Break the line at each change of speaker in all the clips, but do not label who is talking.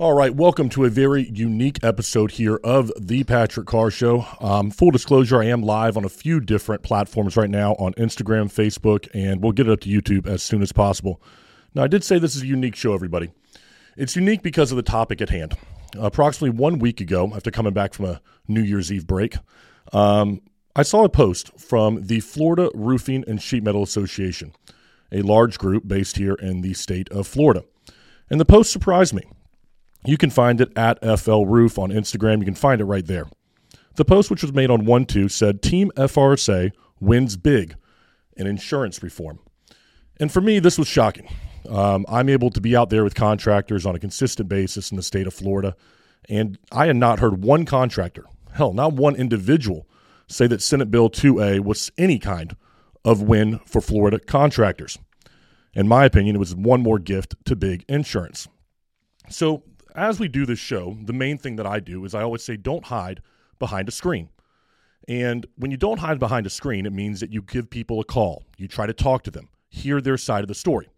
All right, welcome to a very unique episode here of the Patrick Carr Show. Um, full disclosure, I am live on a few different platforms right now on Instagram, Facebook, and we'll get it up to YouTube as soon as possible. Now, I did say this is a unique show, everybody. It's unique because of the topic at hand. approximately one week ago, after coming back from a New Year's Eve break, um, I saw a post from the Florida Roofing and Sheet Metal Association, a large group based here in the state of Florida. And the post surprised me. You can find it at FL Roof on Instagram. You can find it right there. The post, which was made on 1 2, said Team FRSA wins big in insurance reform. And for me, this was shocking. Um, I'm able to be out there with contractors on a consistent basis in the state of Florida, and I had not heard one contractor, hell, not one individual, say that Senate Bill 2A was any kind of win for Florida contractors. In my opinion, it was one more gift to big insurance. So as we do this show, the main thing that I do is I always say don't hide behind a screen. And when you don't hide behind a screen, it means that you give people a call. You try to talk to them, hear their side of the story.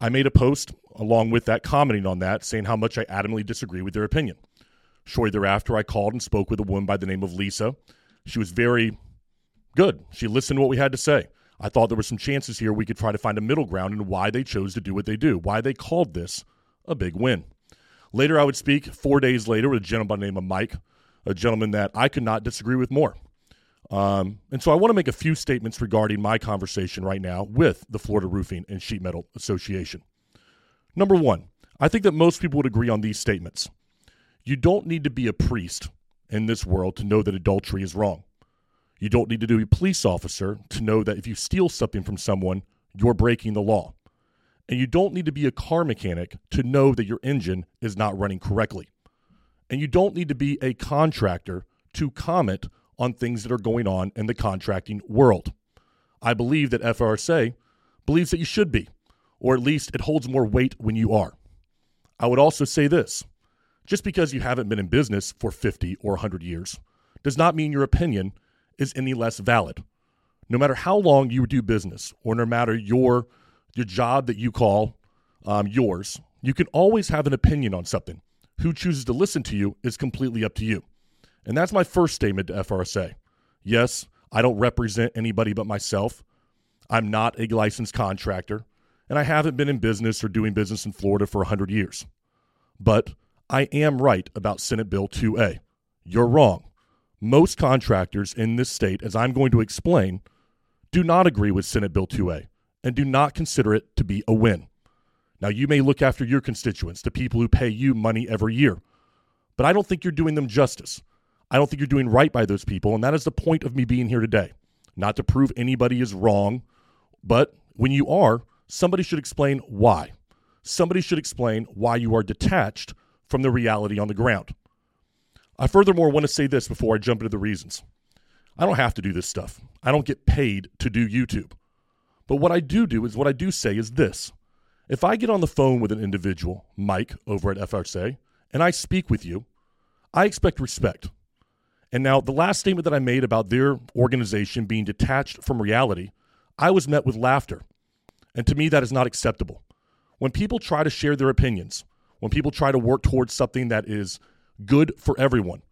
I made a post along with that, commenting on that, saying how much I adamantly disagree with their opinion. Shortly thereafter, I called and spoke with a woman by the name of Lisa. She was very good. She listened to what we had to say. I thought there were some chances here we could try to find a middle ground in why they chose to do what they do, why they called this a big win. Later, I would speak four days later with a gentleman by the name of Mike, a gentleman that I could not disagree with more. Um, and so I want to make a few statements regarding my conversation right now with the Florida Roofing and Sheet Metal Association. Number one, I think that most people would agree on these statements. You don't need to be a priest in this world to know that adultery is wrong. You don't need to be a police officer to know that if you steal something from someone, you're breaking the law. And you don't need to be a car mechanic to know that your engine is not running correctly. And you don't need to be a contractor to comment on things that are going on in the contracting world. I believe that FRSA believes that you should be, or at least it holds more weight when you are. I would also say this just because you haven't been in business for 50 or 100 years does not mean your opinion is any less valid. No matter how long you do business, or no matter your your job that you call um, yours, you can always have an opinion on something. Who chooses to listen to you is completely up to you. And that's my first statement to FRSA. Yes, I don't represent anybody but myself. I'm not a licensed contractor, and I haven't been in business or doing business in Florida for 100 years. But I am right about Senate Bill 2A. You're wrong. Most contractors in this state, as I'm going to explain, do not agree with Senate Bill 2A and do not consider it to be a win. Now, you may look after your constituents, the people who pay you money every year, but I don't think you're doing them justice. I don't think you're doing right by those people, and that is the point of me being here today. Not to prove anybody is wrong, but when you are, somebody should explain why. Somebody should explain why you are detached from the reality on the ground. I furthermore want to say this before I jump into the reasons. I don't have to do this stuff. I don't get paid to do YouTube. But what I do do is what I do say is this. If I get on the phone with an individual, Mike over at FRSA, and I speak with you, I expect respect. And now, the last statement that I made about their organization being detached from reality, I was met with laughter. And to me, that is not acceptable. When people try to share their opinions, when people try to work towards something that is good for everyone,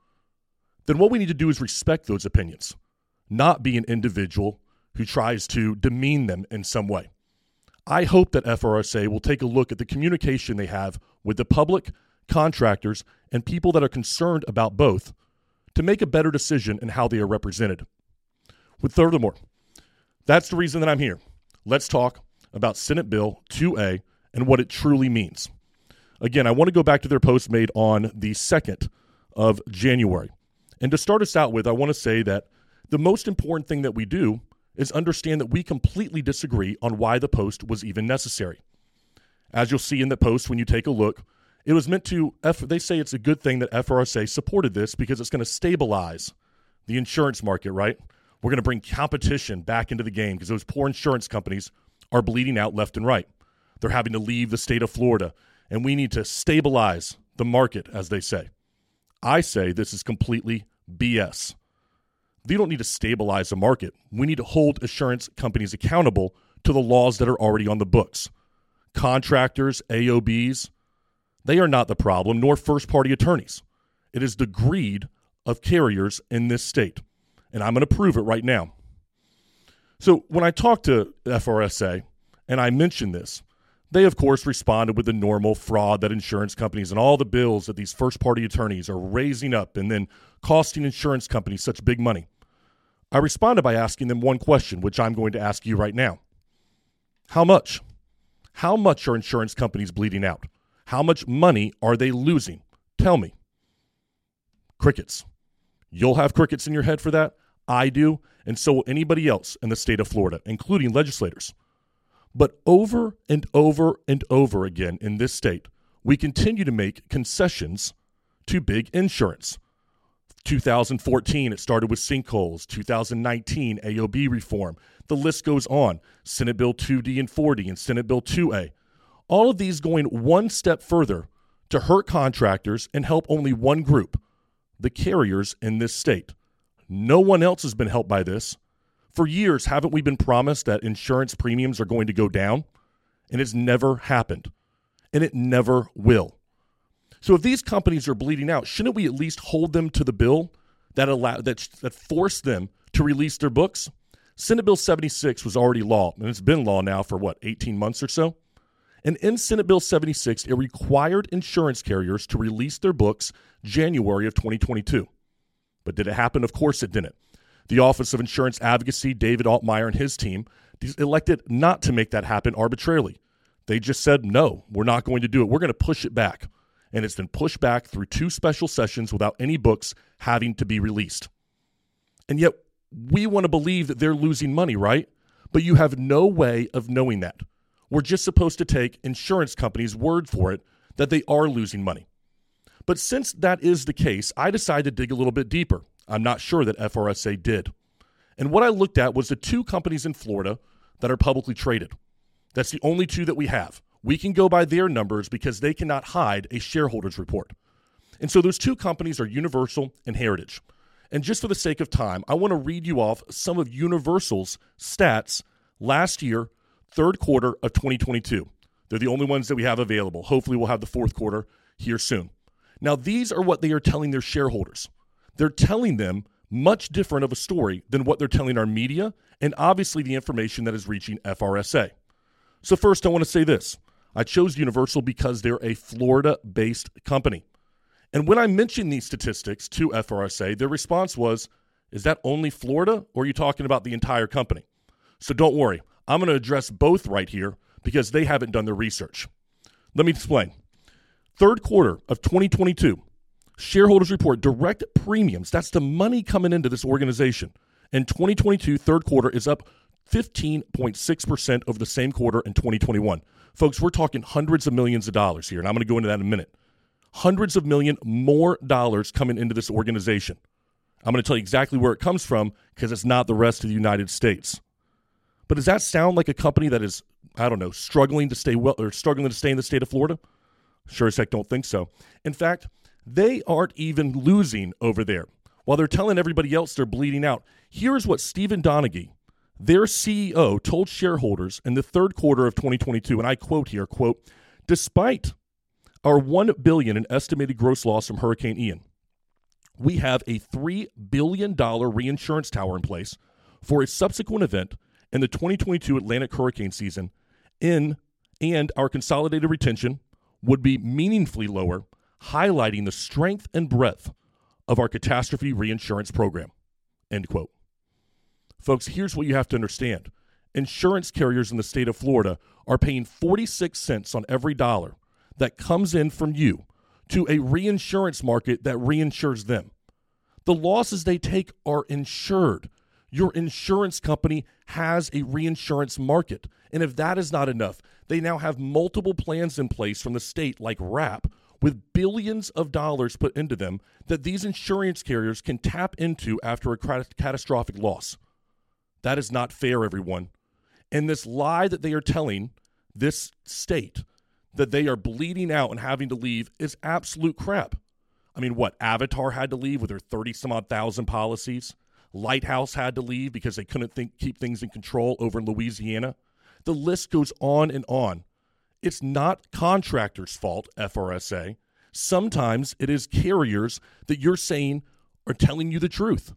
then what we need to do is respect those opinions, not be an individual who tries to demean them in some way. I hope that FRSA will take a look at the communication they have with the public, contractors, and people that are concerned about both to make a better decision in how they are represented. With furthermore, that's the reason that I'm here. Let's talk about Senate Bill 2A and what it truly means. Again, I want to go back to their post made on the 2nd of January. And to start us out with, I want to say that the most important thing that we do is understand that we completely disagree on why the post was even necessary. As you'll see in the post when you take a look, it was meant to, they say it's a good thing that FRSA supported this because it's going to stabilize the insurance market, right? We're going to bring competition back into the game because those poor insurance companies are bleeding out left and right. They're having to leave the state of Florida, and we need to stabilize the market, as they say. I say this is completely BS. We don't need to stabilize the market. We need to hold insurance companies accountable to the laws that are already on the books. Contractors, AOBs, They are not the problem, nor first party attorneys. It is the greed of carriers in this state. And I'm going to prove it right now. So when I talked to FRSA and I mentioned this, they, of course, responded with the normal fraud that insurance companies and all the bills that these first party attorneys are raising up and then costing insurance companies such big money. I responded by asking them one question, which I'm going to ask you right now How much? How much are insurance companies bleeding out? How much money are they losing? Tell me. Crickets. You'll have crickets in your head for that. I do, and so will anybody else in the state of Florida, including legislators. But over and over and over again in this state, we continue to make concessions to big insurance. 2014, it started with sinkholes. 2019, AOB reform. The list goes on. Senate Bill 2D and 4D and Senate Bill 2A. All of these going one step further to hurt contractors and help only one group the carriers in this state. No one else has been helped by this. For years, haven't we been promised that insurance premiums are going to go down? And it's never happened. And it never will. So if these companies are bleeding out, shouldn't we at least hold them to the bill that allow that that force them to release their books? Senate Bill 76 was already law, and it's been law now for what, 18 months or so? And in Senate Bill 76, it required insurance carriers to release their books January of 2022. But did it happen? Of course it didn't. The Office of Insurance Advocacy, David Altmaier and his team, elected not to make that happen arbitrarily. They just said, no, we're not going to do it. We're going to push it back. And it's been pushed back through two special sessions without any books having to be released. And yet, we want to believe that they're losing money, right? But you have no way of knowing that. We're just supposed to take insurance companies' word for it that they are losing money. But since that is the case, I decided to dig a little bit deeper. I'm not sure that FRSA did. And what I looked at was the two companies in Florida that are publicly traded. That's the only two that we have. We can go by their numbers because they cannot hide a shareholders report. And so those two companies are Universal and Heritage. And just for the sake of time, I want to read you off some of Universal's stats last year, third quarter of 2022. They're the only ones that we have available. Hopefully, we'll have the fourth quarter here soon. Now, these are what they are telling their shareholders. They're telling them much different of a story than what they're telling our media and obviously the information that is reaching FRSA. So, first, I want to say this I chose Universal because they're a Florida based company. And when I mentioned these statistics to FRSA, their response was, Is that only Florida, or are you talking about the entire company? So don't worry, I'm going to address both right here because they haven't done their research. Let me explain. Third quarter of 2022, shareholders report direct premiums. That's the money coming into this organization. In 2022, third quarter is up 15.6% over the same quarter in 2021. Folks, we're talking hundreds of millions of dollars here, and I'm going to go into that in a minute. Hundreds of million more dollars coming into this organization. I'm going to tell you exactly where it comes from because it's not the rest of the United States. But does that sound like a company that is, I don't know, struggling to stay well or struggling to stay in the state of Florida? Sure as heck don't think so. In fact, they aren't even losing over there. While they're telling everybody else they're bleeding out, here's what Stephen Donaghy, their CEO, told shareholders in the third quarter of 2022, and I quote here, quote, despite our 1 billion in estimated gross loss from Hurricane Ian, we have a $3 billion reinsurance tower in place for a subsequent event in the 2022 Atlantic hurricane season in and our consolidated retention would be meaningfully lower, highlighting the strength and breadth of our catastrophe reinsurance program. End quote. Folks, here's what you have to understand. Insurance carriers in the state of Florida are paying 46 cents on every dollar that comes in from you to a reinsurance market that reinsures them. The losses they take are insured. Your insurance company has a reinsurance market. And if that is not enough, they now have multiple plans in place from the state, like RAP, with billions of dollars put into them that these insurance carriers can tap into after a catastrophic loss. That is not fair, everyone. And this lie that they are telling this state that they are bleeding out and having to leave is absolute crap. I mean, what? Avatar had to leave with their 30 some odd thousand policies. Lighthouse had to leave because they couldn't think, keep things in control over in Louisiana. The list goes on and on. It's not contractors' fault, FRSA. Sometimes it is carriers that you're saying are telling you the truth,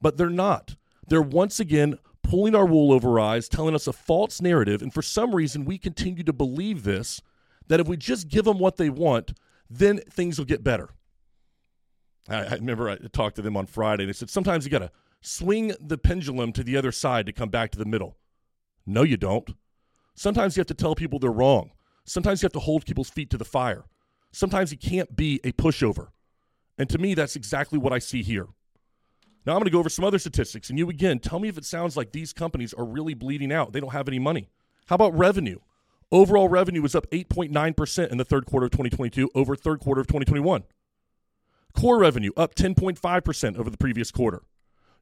but they're not. They're once again pulling our wool over our eyes, telling us a false narrative. And for some reason, we continue to believe this that if we just give them what they want, then things will get better. I, I remember I talked to them on Friday. They said sometimes you got to swing the pendulum to the other side to come back to the middle. No, you don't. Sometimes you have to tell people they're wrong. Sometimes you have to hold people's feet to the fire. Sometimes you can't be a pushover. And to me, that's exactly what I see here. Now, I'm going to go over some other statistics, and you again tell me if it sounds like these companies are really bleeding out. They don't have any money. How about revenue? Overall revenue was up 8.9% in the third quarter of 2022 over third quarter of 2021. Core revenue up 10.5% over the previous quarter.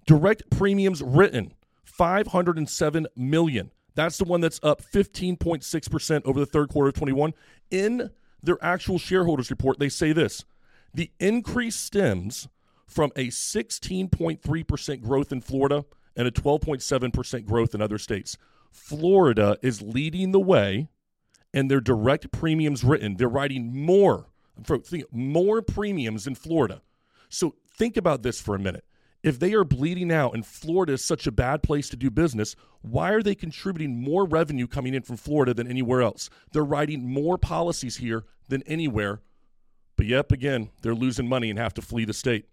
Direct premiums written 507 million. That's the one that's up 15.6% over the third quarter of 21. In their actual shareholders report, they say this. The increase stems from a 16.3% growth in Florida and a 12.7% growth in other states. Florida is leading the way and their direct premiums written. They're writing more, more premiums in Florida. So think about this for a minute. If they are bleeding out and Florida is such a bad place to do business, why are they contributing more revenue coming in from Florida than anywhere else? They're writing more policies here than anywhere. But yep, again, they're losing money and have to flee the state.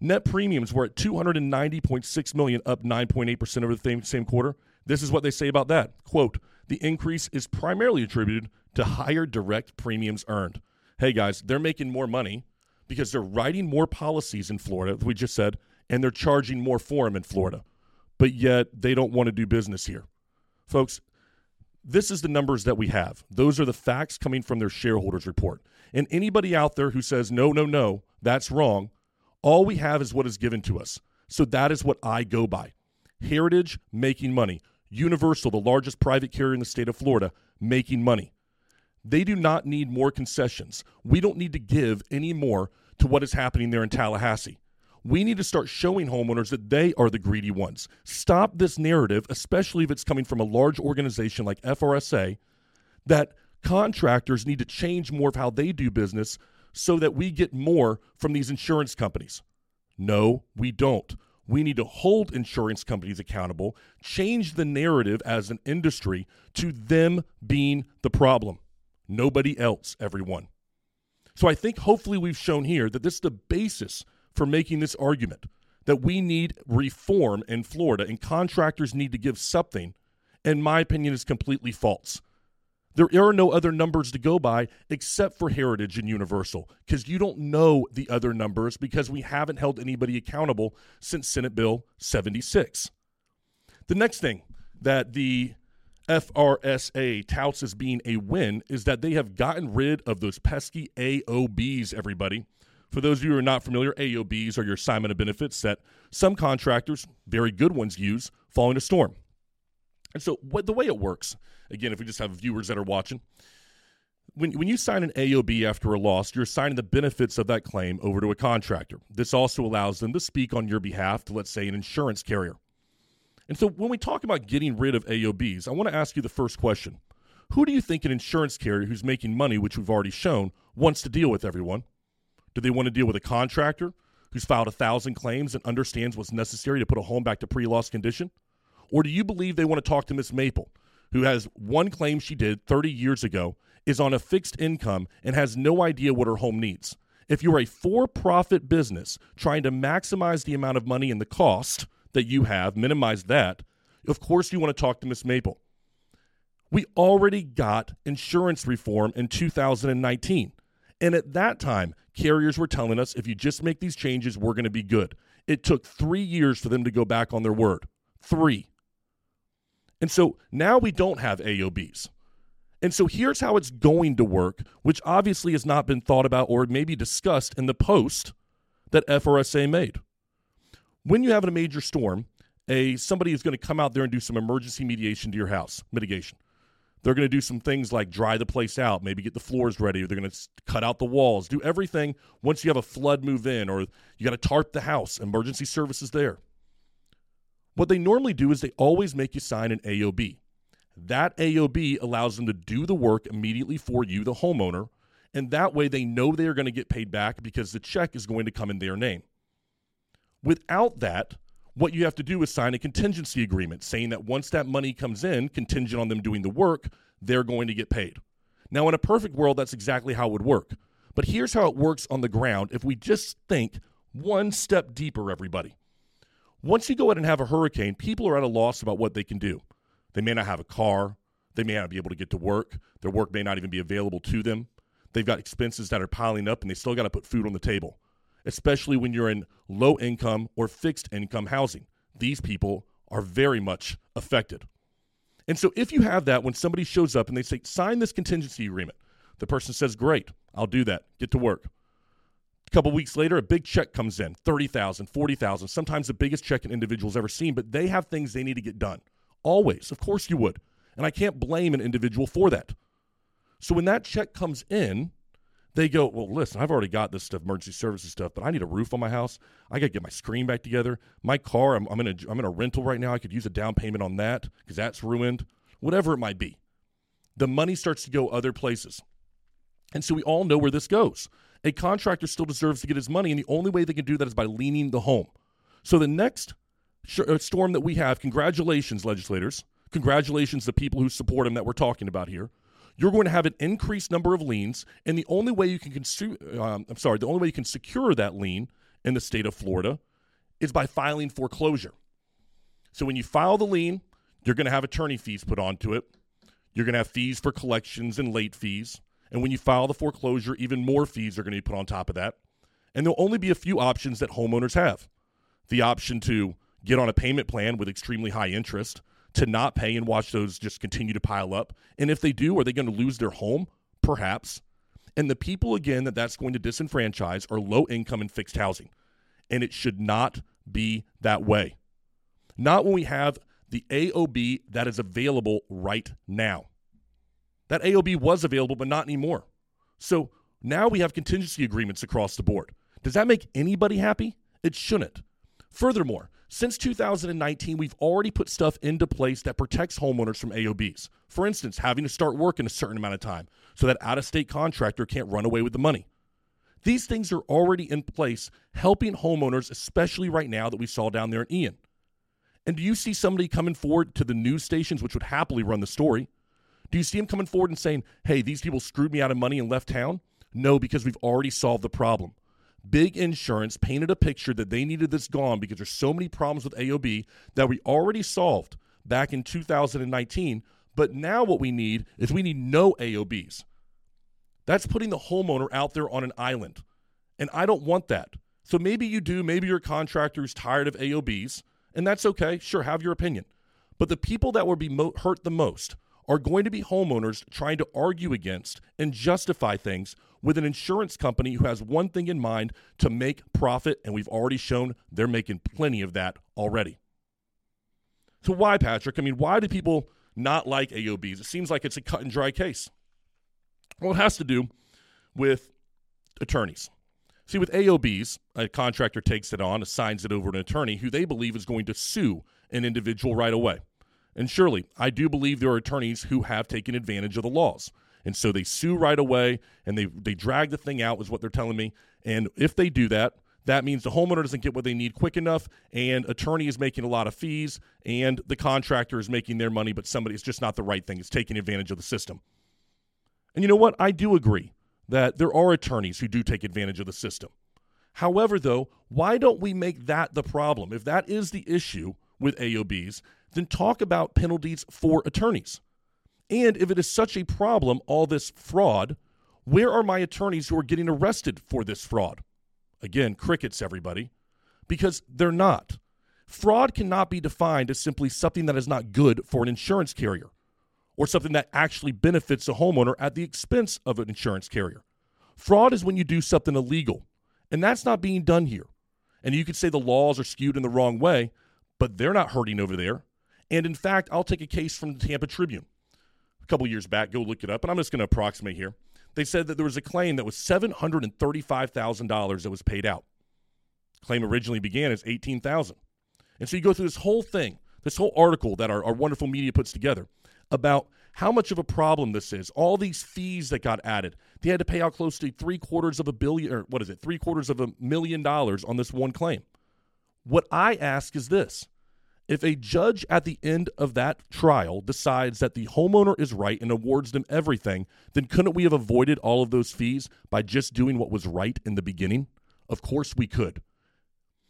Net premiums were at 290.6 million, up 9.8% over the same quarter. This is what they say about that. Quote, the increase is primarily attributed to higher direct premiums earned. Hey guys, they're making more money because they're writing more policies in Florida, we just said, and they're charging more for them in Florida. But yet they don't want to do business here. Folks, this is the numbers that we have. Those are the facts coming from their shareholders report. And anybody out there who says, no, no, no, that's wrong, all we have is what is given to us. So that is what I go by. Heritage making money. Universal, the largest private carrier in the state of Florida, making money. They do not need more concessions. We don't need to give any more to what is happening there in Tallahassee. We need to start showing homeowners that they are the greedy ones. Stop this narrative, especially if it's coming from a large organization like FRSA, that contractors need to change more of how they do business so that we get more from these insurance companies. No, we don't. We need to hold insurance companies accountable, change the narrative as an industry to them being the problem. Nobody else, everyone. So I think hopefully we've shown here that this is the basis for making this argument that we need reform in Florida and contractors need to give something, in my opinion, is completely false. There are no other numbers to go by except for Heritage and Universal because you don't know the other numbers because we haven't held anybody accountable since Senate Bill 76. The next thing that the FRSA touts as being a win is that they have gotten rid of those pesky AOBs, everybody. For those of you who are not familiar, AOBs are your assignment of benefits that some contractors, very good ones, use following a storm. And so, what the way it works, again, if we just have viewers that are watching, when, when you sign an AOB after a loss, you're assigning the benefits of that claim over to a contractor. This also allows them to speak on your behalf to, let's say, an insurance carrier. And so, when we talk about getting rid of AOBs, I want to ask you the first question Who do you think an insurance carrier who's making money, which we've already shown, wants to deal with, everyone? Do they want to deal with a contractor who's filed a thousand claims and understands what's necessary to put a home back to pre loss condition? Or do you believe they want to talk to Miss Maple, who has one claim she did 30 years ago, is on a fixed income, and has no idea what her home needs? If you're a for profit business trying to maximize the amount of money and the cost that you have, minimize that, of course you want to talk to Miss Maple. We already got insurance reform in 2019. And at that time, carriers were telling us if you just make these changes, we're going to be good. It took three years for them to go back on their word. Three. And so now we don't have AOBs. And so here's how it's going to work, which obviously has not been thought about or maybe discussed in the post that FRSA made. When you have a major storm, a somebody is going to come out there and do some emergency mediation to your house, mitigation. They're going to do some things like dry the place out, maybe get the floors ready, or they're going to cut out the walls, do everything once you have a flood move in, or you got to tarp the house, emergency services there. What they normally do is they always make you sign an AOB. that AOB allows them to do the work immediately for you, the homeowner, and that way they know they are going to get paid back because the check is going to come in their name. Without that, what you have to do is sign a contingency agreement saying that once that money comes in, contingent on them doing the work, they're going to get paid. Now, in a perfect world, that's exactly how it would work. But here's how it works on the ground if we just think one step deeper, everybody. Once you go out and have a hurricane, people are at a loss about what they can do. They may not have a car. They may not be able to get to work. Their work may not even be available to them. They've got expenses that are piling up and they still got to put food on the table especially when you're in low income or fixed income housing. These people are very much affected. And so if you have that when somebody shows up and they say, sign this contingency agreement, the person says, great, I'll do that, get to work. A couple weeks later, a big check comes in 30,000, 40,000, sometimes the biggest check an individual's ever seen, but they have things they need to get done. Always. Of course you would. And I can't blame an individual for that. So when that check comes in, they go, well, listen, I've already got this stuff, emergency services stuff, but I need a roof on my house. I got to get my screen back together. My car, I'm, I'm, in a, I'm in a rental right now. I could use a down payment on that because that's ruined. Whatever it might be, the money starts to go other places. And so we all know where this goes. A contractor still deserves to get his money, and the only way they can do that is by liening the home. So the next sh- uh, storm that we have, congratulations, legislators. Congratulations to people who support him that we're talking about here you're going to have an increased number of liens, and the only way you can consu- um, I'm sorry, the only way you can secure that lien in the state of Florida is by filing foreclosure. So when you file the lien, you're going to have attorney fees put onto it. You're going to have fees for collections and late fees. And when you file the foreclosure, even more fees are going to be put on top of that. And there'll only be a few options that homeowners have the option to get on a payment plan with extremely high interest, to not pay and watch those just continue to pile up? And if they do, are they going to lose their home? Perhaps. And the people, again, that that's going to disenfranchise are low income and fixed housing. And it should not be that way. Not when we have the AOB that is available right now. That AOB was available, but not anymore. So now we have contingency agreements across the board. Does that make anybody happy? It shouldn't. Furthermore, since 2019, we've already put stuff into place that protects homeowners from AOBs. For instance, having to start work in a certain amount of time so that out of state contractor can't run away with the money. These things are already in place, helping homeowners, especially right now that we saw down there in Ian. And do you see somebody coming forward to the news stations, which would happily run the story? Do you see them coming forward and saying, hey, these people screwed me out of money and left town? No, because we've already solved the problem. Big Insurance painted a picture that they needed this gone because there's so many problems with AOB that we already solved back in 2019. But now what we need is we need no AOBs. That's putting the homeowner out there on an island. And I don't want that. So maybe you do. Maybe your contractor is tired of AOBs, and that's okay. Sure, have your opinion. But the people that will be mo- hurt the most are going to be homeowners trying to argue against and justify things with an insurance company who has one thing in mind to make profit, and we've already shown they're making plenty of that already. So, why, Patrick? I mean, why do people not like AOBs? It seems like it's a cut and dry case. Well, it has to do with attorneys. See, with AOBs, a contractor takes it on, assigns it over an attorney who they believe is going to sue an individual right away. And surely, I do believe there are attorneys who have taken advantage of the laws. And so they sue right away and they, they drag the thing out, is what they're telling me. And if they do that, that means the homeowner doesn't get what they need quick enough, and attorney is making a lot of fees, and the contractor is making their money, but somebody it's just not the right thing. It's taking advantage of the system. And you know what? I do agree that there are attorneys who do take advantage of the system. However, though, why don't we make that the problem? If that is the issue with AOBs, then talk about penalties for attorneys. And if it is such a problem, all this fraud, where are my attorneys who are getting arrested for this fraud? Again, crickets, everybody, because they're not. Fraud cannot be defined as simply something that is not good for an insurance carrier or something that actually benefits a homeowner at the expense of an insurance carrier. Fraud is when you do something illegal, and that's not being done here. And you could say the laws are skewed in the wrong way, but they're not hurting over there. And in fact, I'll take a case from the Tampa Tribune couple years back. Go look it up, and I'm just going to approximate here. They said that there was a claim that was $735,000 that was paid out. Claim originally began as 18000 And so you go through this whole thing, this whole article that our, our wonderful media puts together about how much of a problem this is. All these fees that got added. They had to pay out close to three quarters of a billion, or what is it, three quarters of a million dollars on this one claim. What I ask is this if a judge at the end of that trial decides that the homeowner is right and awards them everything, then couldn't we have avoided all of those fees by just doing what was right in the beginning? Of course we could.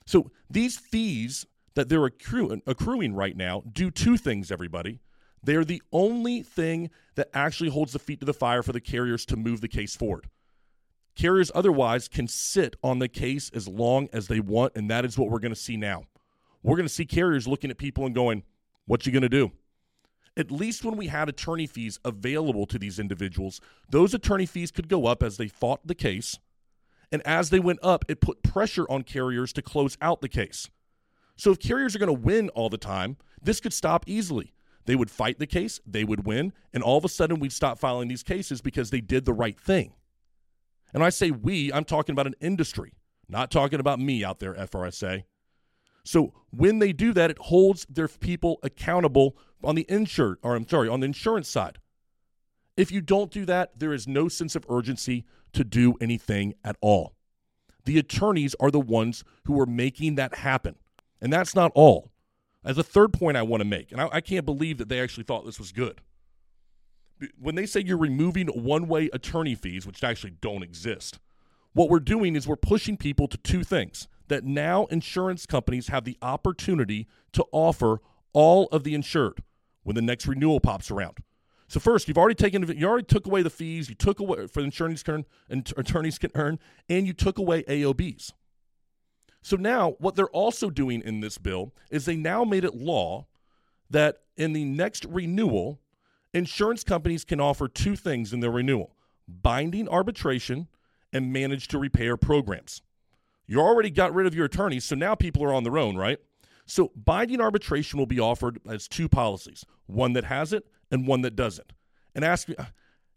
So these fees that they're accruing, accruing right now do two things, everybody. They're the only thing that actually holds the feet to the fire for the carriers to move the case forward. Carriers otherwise can sit on the case as long as they want, and that is what we're going to see now we're going to see carriers looking at people and going, What you going to do? At least when we had attorney fees available to these individuals, those attorney fees could go up as they fought the case. And as they went up, it put pressure on carriers to close out the case. So if carriers are going to win all the time, this could stop easily. They would fight the case, they would win, and all of a sudden we'd stop filing these cases because they did the right thing. And I say we, I'm talking about an industry, not talking about me out there, FRSA. So when they do that, it holds their people accountable on the insured, or I'm sorry, on the insurance side. If you don't do that, there is no sense of urgency to do anything at all. The attorneys are the ones who are making that happen. And that's not all. As a third point I want to make, and I, I can't believe that they actually thought this was good. When they say you're removing one way attorney fees, which actually don't exist, what we're doing is we're pushing people to two things that now insurance companies have the opportunity to offer all of the insured when the next renewal pops around. So first, you've already taken you already took away the fees, you took away for the insurance can attorneys can earn, and you took away AOBs. So now what they're also doing in this bill is they now made it law that in the next renewal, insurance companies can offer two things in their renewal: binding arbitration and managed to repair programs. You already got rid of your attorneys, so now people are on their own, right? So binding arbitration will be offered as two policies one that has it and one that doesn't. And ask me,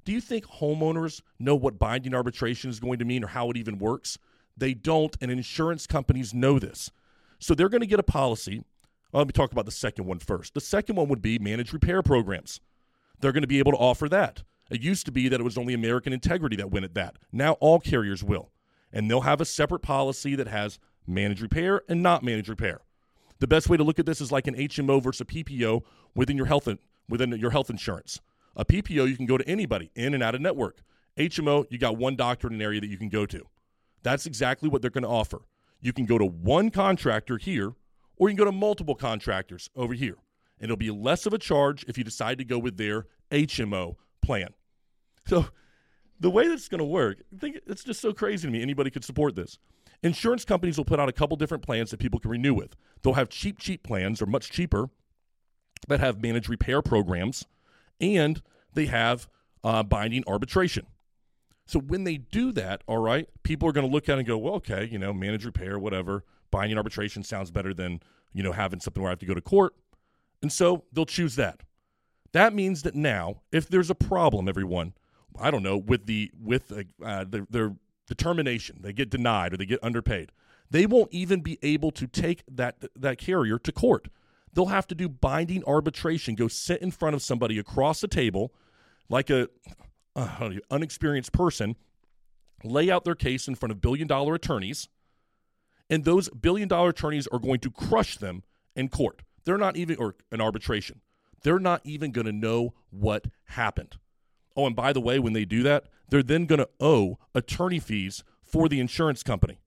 do you think homeowners know what binding arbitration is going to mean or how it even works? They don't, and insurance companies know this. So they're going to get a policy. Well, let me talk about the second one first. The second one would be managed repair programs. They're going to be able to offer that. It used to be that it was only American Integrity that went at that. Now all carriers will and they'll have a separate policy that has managed repair and not managed repair. The best way to look at this is like an HMO versus a PPO within your health within your health insurance. A PPO you can go to anybody in and out of network. HMO you got one doctor in an area that you can go to. That's exactly what they're going to offer. You can go to one contractor here or you can go to multiple contractors over here. And it'll be less of a charge if you decide to go with their HMO plan. So the way that's going to work, I think it's just so crazy to me. Anybody could support this. Insurance companies will put out a couple different plans that people can renew with. They'll have cheap, cheap plans or much cheaper that have managed repair programs, and they have uh, binding arbitration. So when they do that, all right, people are going to look at it and go, well, okay, you know, managed repair, whatever. Binding arbitration sounds better than, you know, having something where I have to go to court. And so they'll choose that. That means that now, if there's a problem, everyone, I don't know, with the with uh, the, their determination, they get denied or they get underpaid. They won't even be able to take that that carrier to court. They'll have to do binding arbitration, go sit in front of somebody across the table, like a uh, unexperienced person, lay out their case in front of billion dollar attorneys, and those billion dollar attorneys are going to crush them in court. They're not even or an arbitration. They're not even going to know what happened. Oh, and by the way, when they do that, they're then going to owe attorney fees for the insurance company.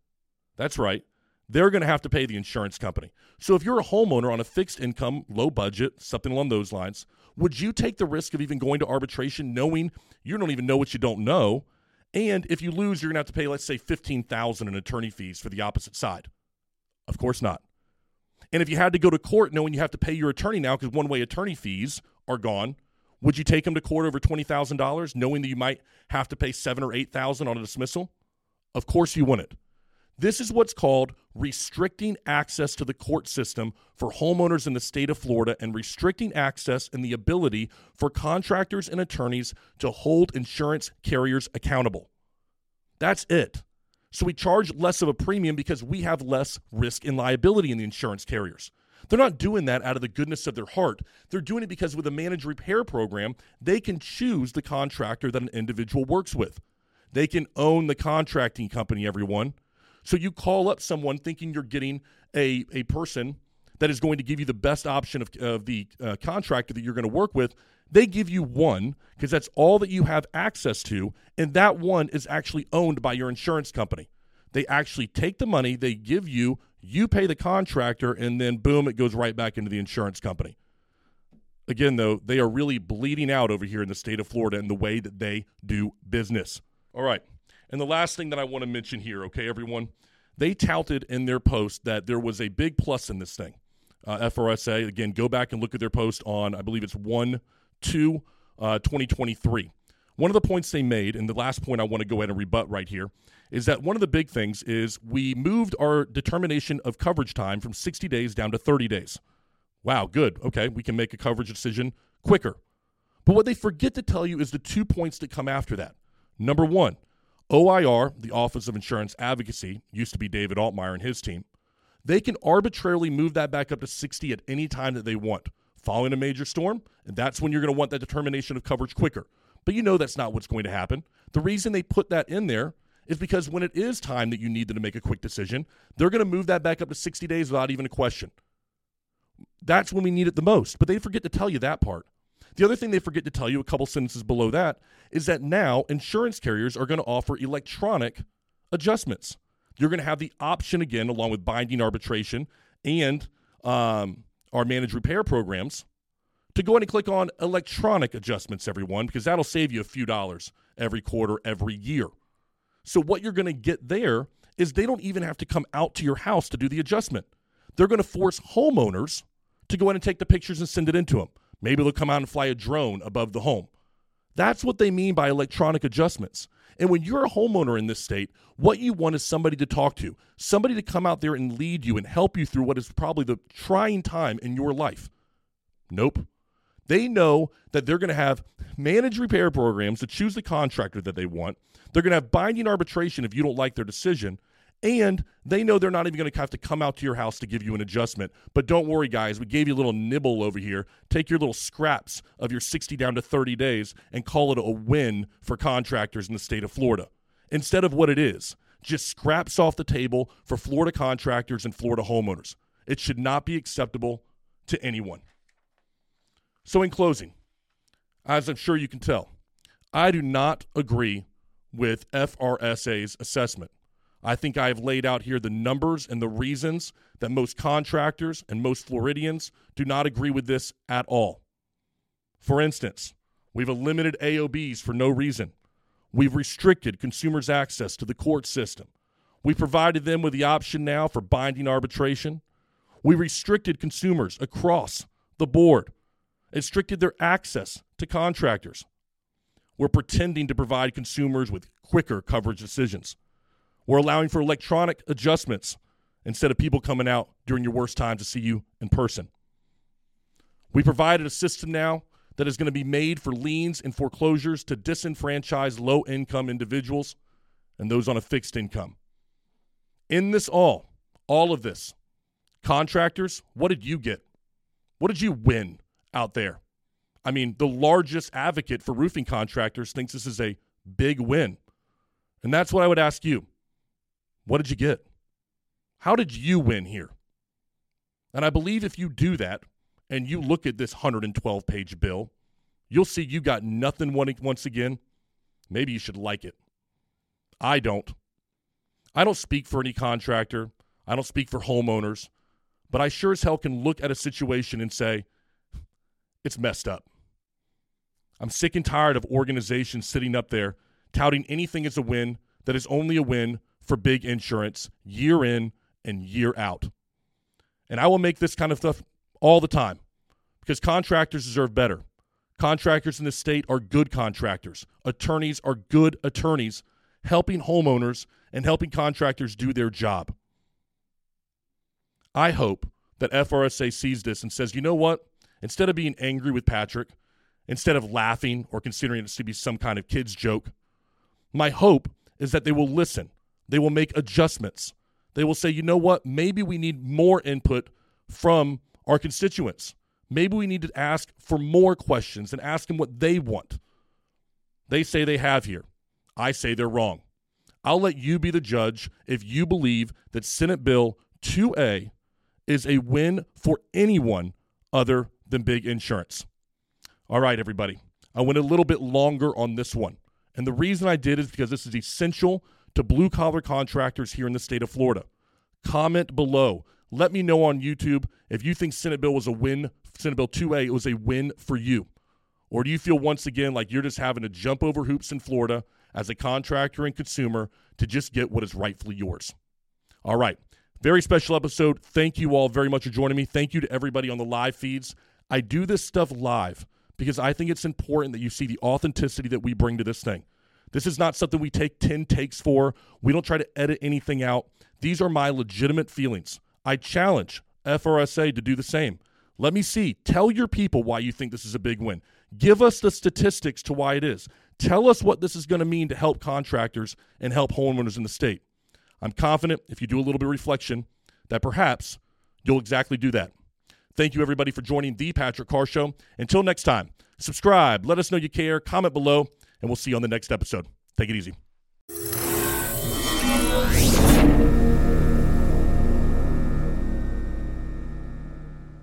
That's right. They're going to have to pay the insurance company. So if you're a homeowner on a fixed income, low budget, something along those lines, would you take the risk of even going to arbitration knowing you don't even know what you don't know? And if you lose, you're going to have to pay, let's say, 15000 in attorney fees for the opposite side. Of course not. And if you had to go to court knowing you have to pay your attorney now because one way attorney fees are gone, would you take him to court over $20,000 knowing that you might have to pay 7 or 8,000 on a dismissal? Of course you wouldn't. This is what's called restricting access to the court system for homeowners in the state of Florida and restricting access and the ability for contractors and attorneys to hold insurance carriers accountable. That's it. So we charge less of a premium because we have less risk and liability in the insurance carriers. They're not doing that out of the goodness of their heart. They're doing it because with a managed repair program, they can choose the contractor that an individual works with. They can own the contracting company, everyone. So you call up someone thinking you're getting a, a person that is going to give you the best option of, of the uh, contractor that you're going to work with. They give you one because that's all that you have access to. And that one is actually owned by your insurance company. They actually take the money, they give you, you pay the contractor, and then boom, it goes right back into the insurance company. Again, though, they are really bleeding out over here in the state of Florida in the way that they do business. All right. And the last thing that I want to mention here, okay, everyone, they touted in their post that there was a big plus in this thing. Uh, FRSA, again, go back and look at their post on, I believe it's 1 2 uh, 2023. One of the points they made, and the last point I want to go ahead and rebut right here, is that one of the big things is we moved our determination of coverage time from 60 days down to 30 days. Wow, good. Okay, we can make a coverage decision quicker. But what they forget to tell you is the two points that come after that. Number one, OIR, the Office of Insurance Advocacy, used to be David Altmaier and his team, they can arbitrarily move that back up to 60 at any time that they want. Following a major storm, and that's when you're going to want that determination of coverage quicker. But you know that's not what's going to happen. The reason they put that in there is because when it is time that you need them to make a quick decision, they're going to move that back up to 60 days without even a question. That's when we need it the most. But they forget to tell you that part. The other thing they forget to tell you, a couple sentences below that, is that now insurance carriers are going to offer electronic adjustments. You're going to have the option again, along with binding arbitration and um, our managed repair programs, to go in and click on electronic adjustments, everyone, because that'll save you a few dollars every quarter, every year. So, what you're going to get there is they don't even have to come out to your house to do the adjustment. They're going to force homeowners to go in and take the pictures and send it into them. Maybe they'll come out and fly a drone above the home. That's what they mean by electronic adjustments. And when you're a homeowner in this state, what you want is somebody to talk to, somebody to come out there and lead you and help you through what is probably the trying time in your life. Nope. They know that they're going to have managed repair programs to choose the contractor that they want. They're going to have binding arbitration if you don't like their decision. And they know they're not even going to have to come out to your house to give you an adjustment. But don't worry, guys. We gave you a little nibble over here. Take your little scraps of your 60 down to 30 days and call it a win for contractors in the state of Florida. Instead of what it is, just scraps off the table for Florida contractors and Florida homeowners. It should not be acceptable to anyone. So, in closing, as I'm sure you can tell, I do not agree with FRSA's assessment. I think I have laid out here the numbers and the reasons that most contractors and most Floridians do not agree with this at all. For instance, we've eliminated AOBs for no reason. We've restricted consumers' access to the court system. We provided them with the option now for binding arbitration. We restricted consumers across the board, restricted their access to contractors. We're pretending to provide consumers with quicker coverage decisions. We're allowing for electronic adjustments instead of people coming out during your worst time to see you in person. We provided a system now that is going to be made for liens and foreclosures to disenfranchise low income individuals and those on a fixed income. In this all, all of this, contractors, what did you get? What did you win out there? I mean, the largest advocate for roofing contractors thinks this is a big win. And that's what I would ask you. What did you get? How did you win here? And I believe if you do that and you look at this 112 page bill, you'll see you got nothing once again. Maybe you should like it. I don't. I don't speak for any contractor, I don't speak for homeowners, but I sure as hell can look at a situation and say, it's messed up. I'm sick and tired of organizations sitting up there touting anything as a win that is only a win for big insurance year in and year out. And I will make this kind of stuff all the time because contractors deserve better. Contractors in the state are good contractors. Attorneys are good attorneys, helping homeowners and helping contractors do their job. I hope that FRSA sees this and says, you know what? Instead of being angry with Patrick, instead of laughing or considering it to be some kind of kid's joke, my hope is that they will listen they will make adjustments. They will say, you know what? Maybe we need more input from our constituents. Maybe we need to ask for more questions and ask them what they want. They say they have here. I say they're wrong. I'll let you be the judge if you believe that Senate Bill 2A is a win for anyone other than big insurance. All right, everybody. I went a little bit longer on this one. And the reason I did is because this is essential to blue collar contractors here in the state of Florida. Comment below. Let me know on YouTube if you think Senate Bill was a win, Senate Bill 2A, it was a win for you. Or do you feel once again like you're just having to jump over hoops in Florida as a contractor and consumer to just get what is rightfully yours? All right. Very special episode. Thank you all very much for joining me. Thank you to everybody on the live feeds. I do this stuff live because I think it's important that you see the authenticity that we bring to this thing. This is not something we take 10 takes for. We don't try to edit anything out. These are my legitimate feelings. I challenge FRSA to do the same. Let me see. Tell your people why you think this is a big win. Give us the statistics to why it is. Tell us what this is going to mean to help contractors and help homeowners in the state. I'm confident if you do a little bit of reflection that perhaps you'll exactly do that. Thank you, everybody, for joining the Patrick Carr Show. Until next time, subscribe, let us know you care, comment below, and we'll see you on the next episode. Take it easy.